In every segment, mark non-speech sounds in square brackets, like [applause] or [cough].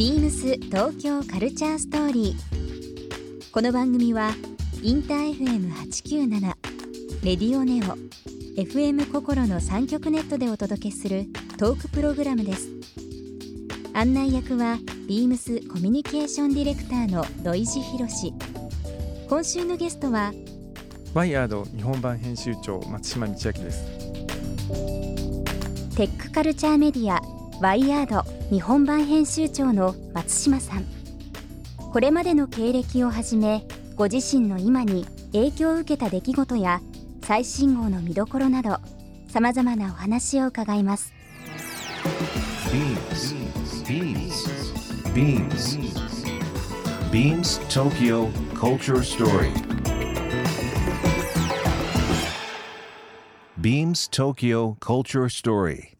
ビームス東京カルチャーストーリー。この番組はインター FM897 レディオネオ FM 心の三極ネットでお届けするトークプログラムです。案内役はビームスコミュニケーションディレクターの土井博志。今週のゲストはワイヤード日本版編集長松島道明ですテックカルチャーメディアワイヤード日本版編集長の松島さん。これまでの経歴をはじめご自身の今に影響を受けた出来事や最新号の見どころなどさまざまなお話を伺います。BeamsBeamsBeamsTokyo Culture Story. Beams Tokyo Culture Story.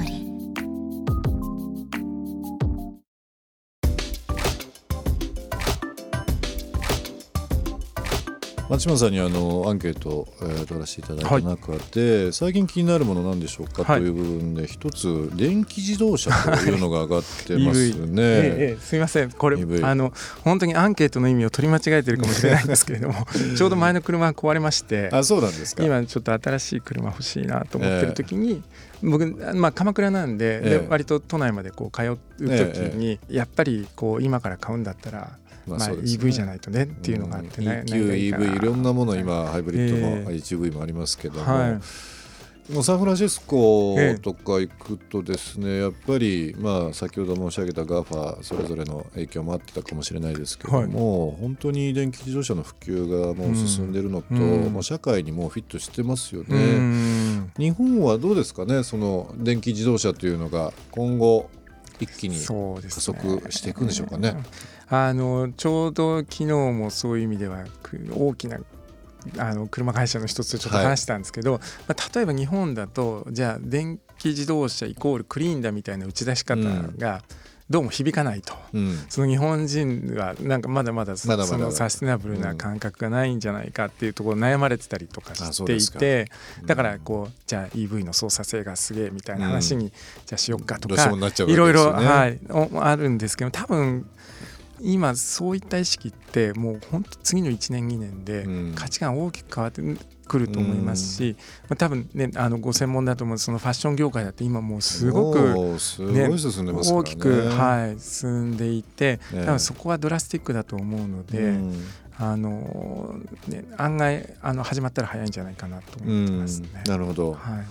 リー。松島さんにあのアンケートを、えー、取らせていただいた中で、最近気になるものなんでしょうか、はい。という部分で一つ電気自動車というのが上がってますね。[laughs] ええええすみません。これ EV あの本当にアンケートの意味を取り間違えてるかもしれないんですけれども [laughs] [laughs] ちょうど前の車が壊れましてあそうなんですか。今ちょっと新しい車欲しいなと思ってる時に、僕、まあ、鎌倉なんで,、ええ。で割と都内までこう通う時に、やっぱりこう今から買うんだったら、まあ EV じゃないとねっていうのがあってね、うん。EQ、EV いろんなもの今ハイブリッドえもえ HV もありますけども、はい。もうサンフランシスコええとか行くとですね、やっぱりまあ先ほど申し上げた GAFA それぞれの影響もあってたかもしれないですけども、本当に電気自動車の普及がもう進んでるのと、うん。まあ社会にもうフィットしてますよね。うん。日本はどうですかねその電気自動車というのが今後一気に加ね。速していくんでしょうかね。あのちょうど昨日もそういう意味ではく大きなあの車会社の一つとちょっと話したんですけど、まあ、例えば日本だとじゃあ電気自動車イコールクリーンだみたいな打ち出し方がどうも響かないと。うん。その日本人はなんかまだまだそのサステナブルな感覚がないんじゃないかっていうところを悩まれてたりとかしていうですか。てだからこうじゃあ EV の操作性がすげえみたいな話にじゃあしよっかとかいろいろ。はいおあるんですけど多分今そういった意識ってもう本当次の1年2年でうん。価値観大きく変わってくると思いますし、まあ、多分ねあのご専門だと思うそのファッション業界だって今もうすごくもうすごい進んでますからね。大きく、はい、進んでいてええ。多分そこはドラスティックだと思うので、うん。あのね、案外あの始まったら早いんじゃないかなとう思ってんますね。なるほど、はい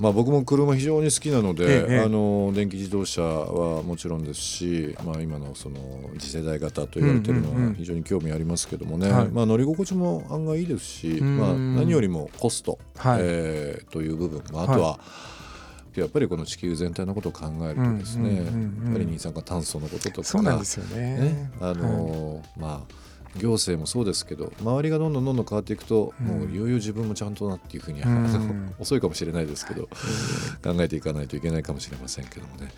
まあ、僕も車非常に好きなので、ええあの電気自動車はもちろんですし、まあ、今のその次世代型と言われてるのは非常に興味ありますけどもね、はい。まあ、乗り心地も案外いいですし、うんまあ、何よりもコスト、はい。えーという部分、まあ、あとは、やっぱりこの地球全体のことを考えるとですね、やっぱり二酸化炭素のこととかそうなんですよね。ねあのーまあ行政もそうですけど周りがどんどんどんどん変わっていくと、うん。もういよいよ自分もちゃんとなっていうふうに、うん。[laughs] 遅いかもしれないですけど、考えていかないといけないかもしれませんけどもね。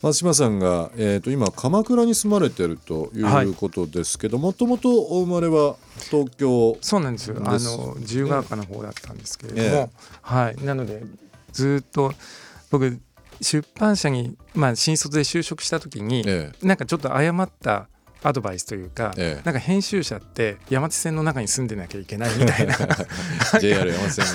松島さんが、えー、と今鎌倉に住まれてるということですけどもともとお生まれは東京そうなんですよ。あの自由が丘の方だったんですけれども、ええ。はい。なのでずっと僕出版社にまあ新卒で就職した時に、えなんかちょっと誤ったアドバイスというか、ええ。なんか編集者って山手線の中に住んでなきゃいけないみたいな。[laughs] え JR 山手線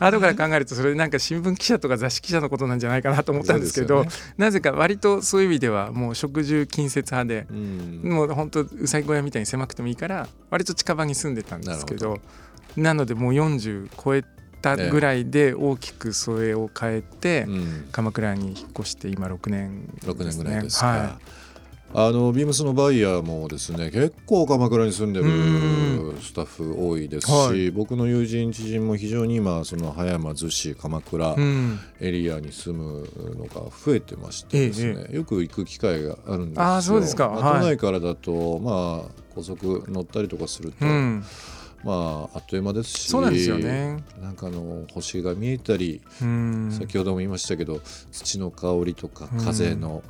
の後から考えるとそれなんか新聞記者とか雑誌記者のことなんじゃないかなと思ったんですけどそうですなぜか割とそういう意味ではもう食住近接派で、うん。もう本当うさぎ小屋みたいに狭くてもいいから割と近場に住んでたんですけどなのでもう40超えたぐらいで大きくそれを変えて、うん。鎌倉に引っ越して今6年ね、6年ぐらいですか、はあのビームスのバイヤーもですね結構鎌倉に住んでうるスタッフ多いですし、はい。僕の友人知人も非常に今その葉山逗子鎌倉エリアに住むのが増えてましてですね、よく行く機会があるんですよ。あーそうですか。都内からだとまあ高速乗ったりとかすると、うん、まああっという間ですしそうなんですよね。なんかあの星が見えたり、うん。先ほども言いましたけど土の香りとかうん。風の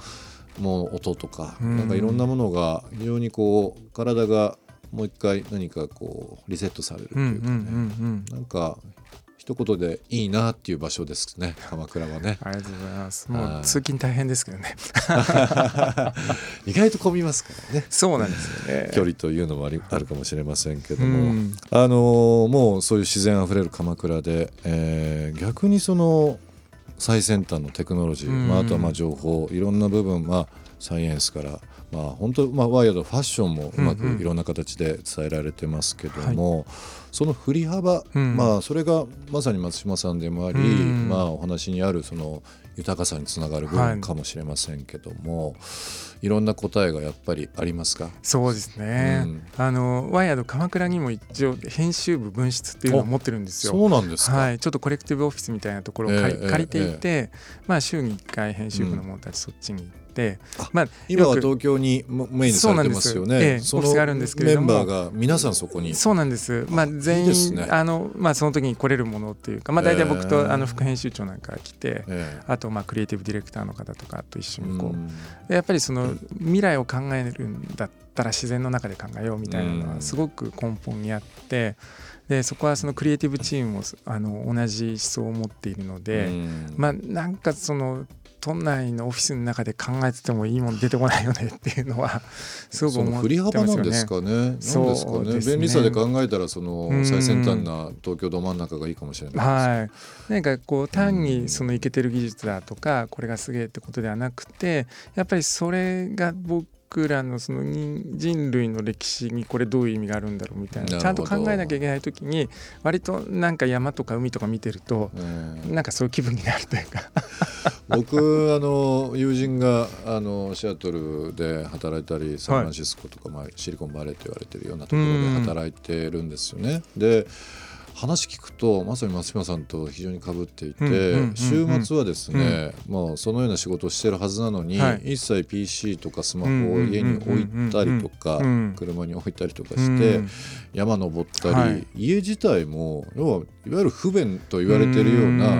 もう音とか、うん。なんかいろんなものが非常にこう体がもう一回何かこうリセットされるとうんうんいうかね、うん。なんか一言でいいなっていう場所ですね鎌倉はね。[laughs] ありがとうございます。もはいう通勤大変ですけどね。意外と混みますからね。そうなんですよね。距離というのもありあるかもしれませんけどうも、ん。あのーもうそういう自然あふれる鎌倉で、えー逆にその最先端のテクノロジー、うんまあ、あとはまあ情報いろんな部分、まあ、サイエンスから、まあ、本当、まあ、ワイヤードファッションもうまくうんうん。いろんな形で伝えられてますけども、その振り幅、うん。まあ、それがまさに松島さんでもあり、うんまあ、お話にあるその豊かさにつながる部分かもしれませんけども、い、ろんな答えがやっぱりありますか？そうですね、うん。あのワイヤード鎌倉にも一応編集部分室っていうのを持ってるんですよ。そうなんですか、はい、ちょっとコレクティブオフィスみたいなところを借り,、ええ借りていて、まあ、週に1回編集部の者たちそっちに行って、あまあ、今は東京にもメインにされてますよそうなんですえね。そのがあるんですけれメども。ンバーが皆さんそこに。そうなんです、まあ、全員いいね。あの、まあ、その時に来れるものっていうか、まあ、大体僕え。えとあの副編集長なんかが来て、えあとまあクリエイティブディレクターの方とかと一緒えにこう、やっぱりその未来を考えるんだったら自然の中で考えようみたいなのうんはすごく根本にあってでそこはそのクリエイティブチームもあの同じ思想を持っているので、うん。まあなんかその都内のオフィスの中で考えててもいいもの出てこないよねっていうのは [laughs] すごく思って振り幅ますよね。なんです。かね。なんですかね。そうですね。便利さで考えたらそのうん。最先端な東京ど真ん中がいいかもしれないはい、なんかこう単うん。にそのイケてる技術だとかこれがすげえってことではなくてやっぱりそれが僕らのその人人類の歴史にこれどういう意味があるんだろうみたいなちゃんと考えなきゃいけない時に割となんか山とか海とか見てるとなんかそういう気分になるというか僕あの友人があのシアトルで働いたりサンフランシスコとか、まあ、シリコンバレーと言われてるようなところで働いてるんですよね。で話聞くとまさに松島さんと非常にかぶっていて、週末はですね、もうそのような仕事をしてるはずなのに、はい。一切 PC とかスマホを家に置いたりとか、車に置いたりとかして、うん山登ったり、はい。家自体も要はいわゆる不便と言われてるような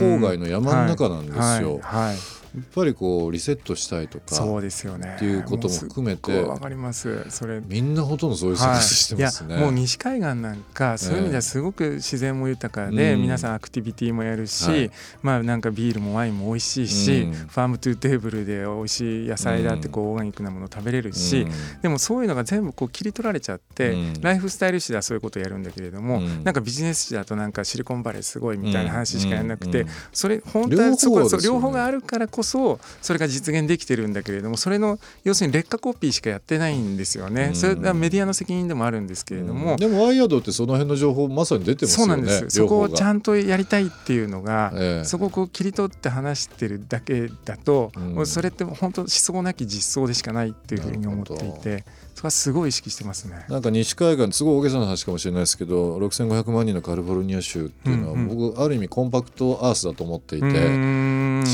郊外の山の中なんですよ。はい。はい。やっぱりこうリセットしたいとかそうですよね。っていうことも含めてわかります。それみんなほとんどそういう生活してますね。はい、もう西海岸なんかそういう意味ではすごく自然も豊かで、うん。皆さんアクティビティもやるし、はい。まあなんかビールもワインも美味しいし、うん。 farm to table で美味しい野菜だってこうオーガニックなもの食べれるし、うん。でもそういうのが全部こう切り取られちゃって、うん。ライフスタイル誌ではそういうことをやるんだけれども、うん。なんかビジネス誌だとなんかシリコンバレーすごいみたいな話しかやらなくて、それ本当はそこね。両方があるからこそそれが実現できてるんだけれどもそれの要するに劣化コピーしかやってないんですよね、うん。それはメディアの責任でもあるんですけれども、でもワイヤードってその辺の情報まさに出てますそうよね。なんです。そこをちゃんんとやりたいっていうのが、ええ。そこをこう切り取って話してるだけだと、うん。それって本当思想なき実装でしかないっていうふうに思っていてそこはすごい意識してますね。なんか西海岸すごい大げさな話かもしれないですけど6500万人のカリフォルニア州っていうのは、うん僕ある意味コンパクトアースだと思っていて。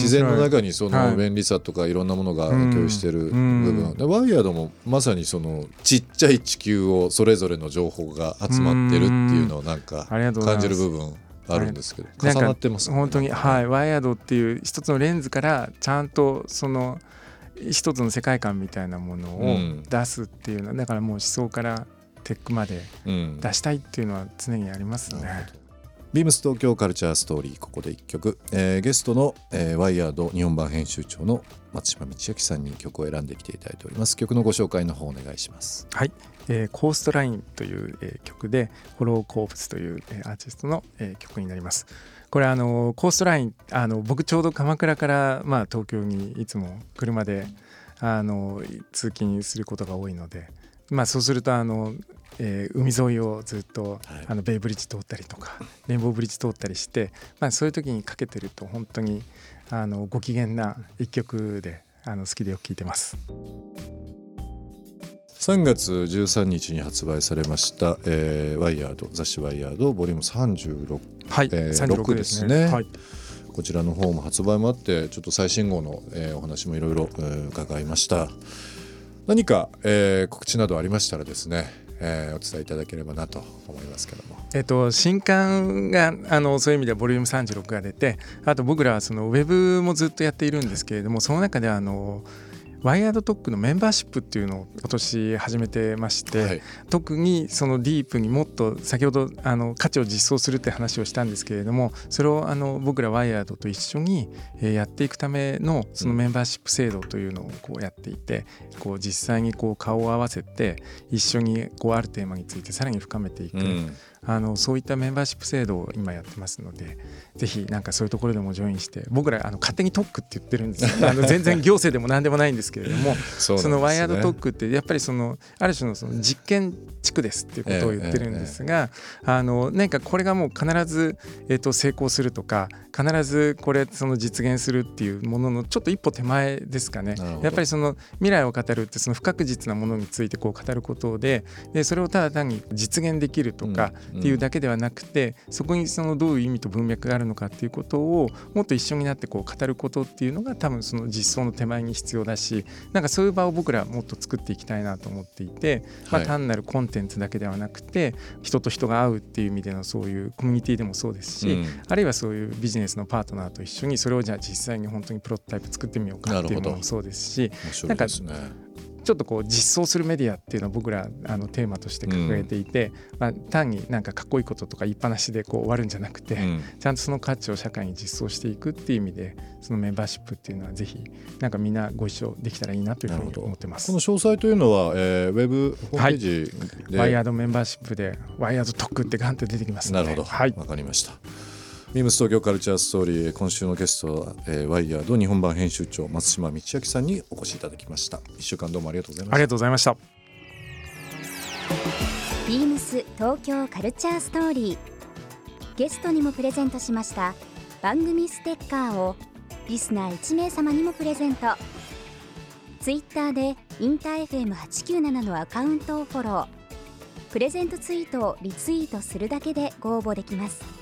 自然の中にそはい。の便利さとかいろんなものが共有してる部うん。分。でワイヤードもまさにそのちっちゃい地球をそれぞれの情報が集まってるっていうのをなんか感じる部分あるんですけど重なってますね。本当にはい。ワイヤードっていう一つのレンズからちゃんとその一つの世界観みたいなものをうん。出すっていうのはだからもう思想からテックまでうん。出したいっていうのは常にありますね。ビームス東京カルチャーストーリーここで一曲、えーゲストの、えーワイヤード日本版編集長の松島道明さんに曲を選んできていただいております。曲のご紹介の方お願いします。はい、えーコーストラインという、えー曲でホローコープスという、えーアーティストの、えー曲になります。これあのコーストラインあの僕ちょうど鎌倉から、まあ、東京にいつも車であの通勤することが多いので、まあ、そうするとあの、えー海沿いをずっと、はいあのベイブリッジ通ったりとかレインボーブリッジ通ったりして、まあ、そういう時にかけてると本当にあのご機嫌な一曲であの好きでよく聴いてます。3月13日に発売されました、えーワイヤード雑誌ワイヤードボリューム36はい、えー36 6ですね。ですねはいこちらの方も発売もあってちょっと最新号の、えーお話もいろいろえー伺いました何か、えー告知などありましたらですね、えーお伝えいただければなと思いますけども。えっと、新刊があのそういう意味ではボリューム36が出てあと僕らはそのウェブもずっとやっているんですけれどもその中ではあのワイヤードトックのメンバーシップっていうのを今年始めてまして、はい。特にそのディープにもっと先ほどあの価値を実装するって話をしたんですけれどもそれをあの僕らワイヤードと一緒にえーやっていくためのそのメンバーシップ制度というのをこうやっていてこう実際にこう顔を合わせて一緒にこうあるテーマについてさらに深めていく、うん。あのそういったメンバーシップ制度を今やってますのでぜひなんかそういうところでもジョインして僕らあの勝手に特区って言ってるんですよ。あの全然行政でも何でもないんですけれども [laughs] そうそのワイヤード特ク区ってやっぱりそのある種のその実験地区ですっていうことを言ってるんですが、あの何かこれがもう必ず、えっと成功するとか必ずこれその実現するっていうもののちょっと一歩手前ですかね。やっぱりその未来を語るってその不確実なものについてこう語ることででそれをただ単に実現できるとかうん。っていうだけではなくて、そこにそのどういう意味と文脈があるのかっていうことをもっと一緒になってこう語ることっていうのが多分その実装の手前に必要だしなんかそういう場を僕らもっと作っていきたいなと思っていて、まあ、はい単なるコンテンツだけではなくて人と人が会うっていう意味でのそういうコミュニティでもそうですし、うんあるいはそういうビジネスのパートナーと一緒にそれをじゃあ実際に本当にプロトタイプ作ってみようかっていうのもそうですし面白いですね。ちょっとこう実装するメディアっていうのを僕らあのテーマとして掲げていて、まあ、単になんかかっこいいこととか言いっぱなしでこう終わるんじゃなくて、うん。ちゃんとその価値を社会に実装していくっていう意味でそのメンバーシップっていうのはぜひなんかみんなご一緒できたらいいなというふうに思ってます。この。詳細というのは、えー、ウェブホームページで、ワイヤードメンバーシップでワイヤード特ってガンって出てきますなるほど、はい。わかりました。ビームス東京カルチャーストーリー今週のゲストは、えー、ワイヤード日本版編集長松島道明さんにお越しいただきました。一週間どうもありがとうございましたありがとうございました。ビームス東京カルチャーストーリーゲストにもプレゼントしました。番組ステッカーをリスナー1名様にもプレゼント。ツイッターでインター FM897 のアカウントをフォロー。プレゼントツイートをリツイートするだけでご応募できます。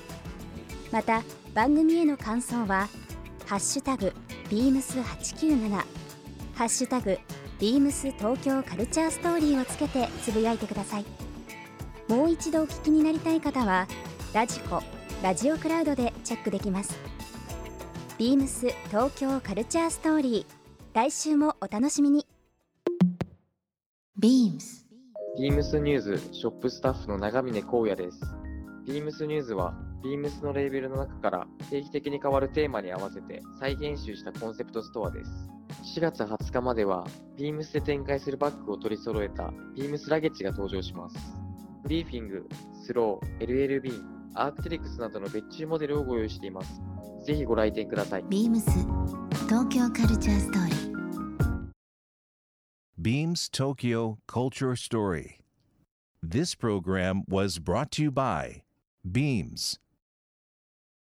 また番組への感想は「ハッシュタグビームス897」「ハッシュタグビームス東京カルチャーストーリー」をつけてつぶやいてください。もう一度お聞きになりたい方はラジコラジオクラウドでチェックできます。ビームス東京カルチャーストーリー来週もお楽しみに。BEAMS ビームスニューズショップスタッフの長峰光也です。ビームスニューズは、ビームスのレーベルの中から定期的に変わるテーマに合わせて再編集したコンセプトストアです。4月20日までは、ビームスで展開するバッグを取り揃えたビームスラゲッジが登場します。ブリーフィング、スロー、LLB、アークテリクスなどの別注モデルをご用意しています。ぜひご来店ください。BEAMS 東京カルチャーストーリー Beams Tokyo Culture Story. This program was brought to you by Beams.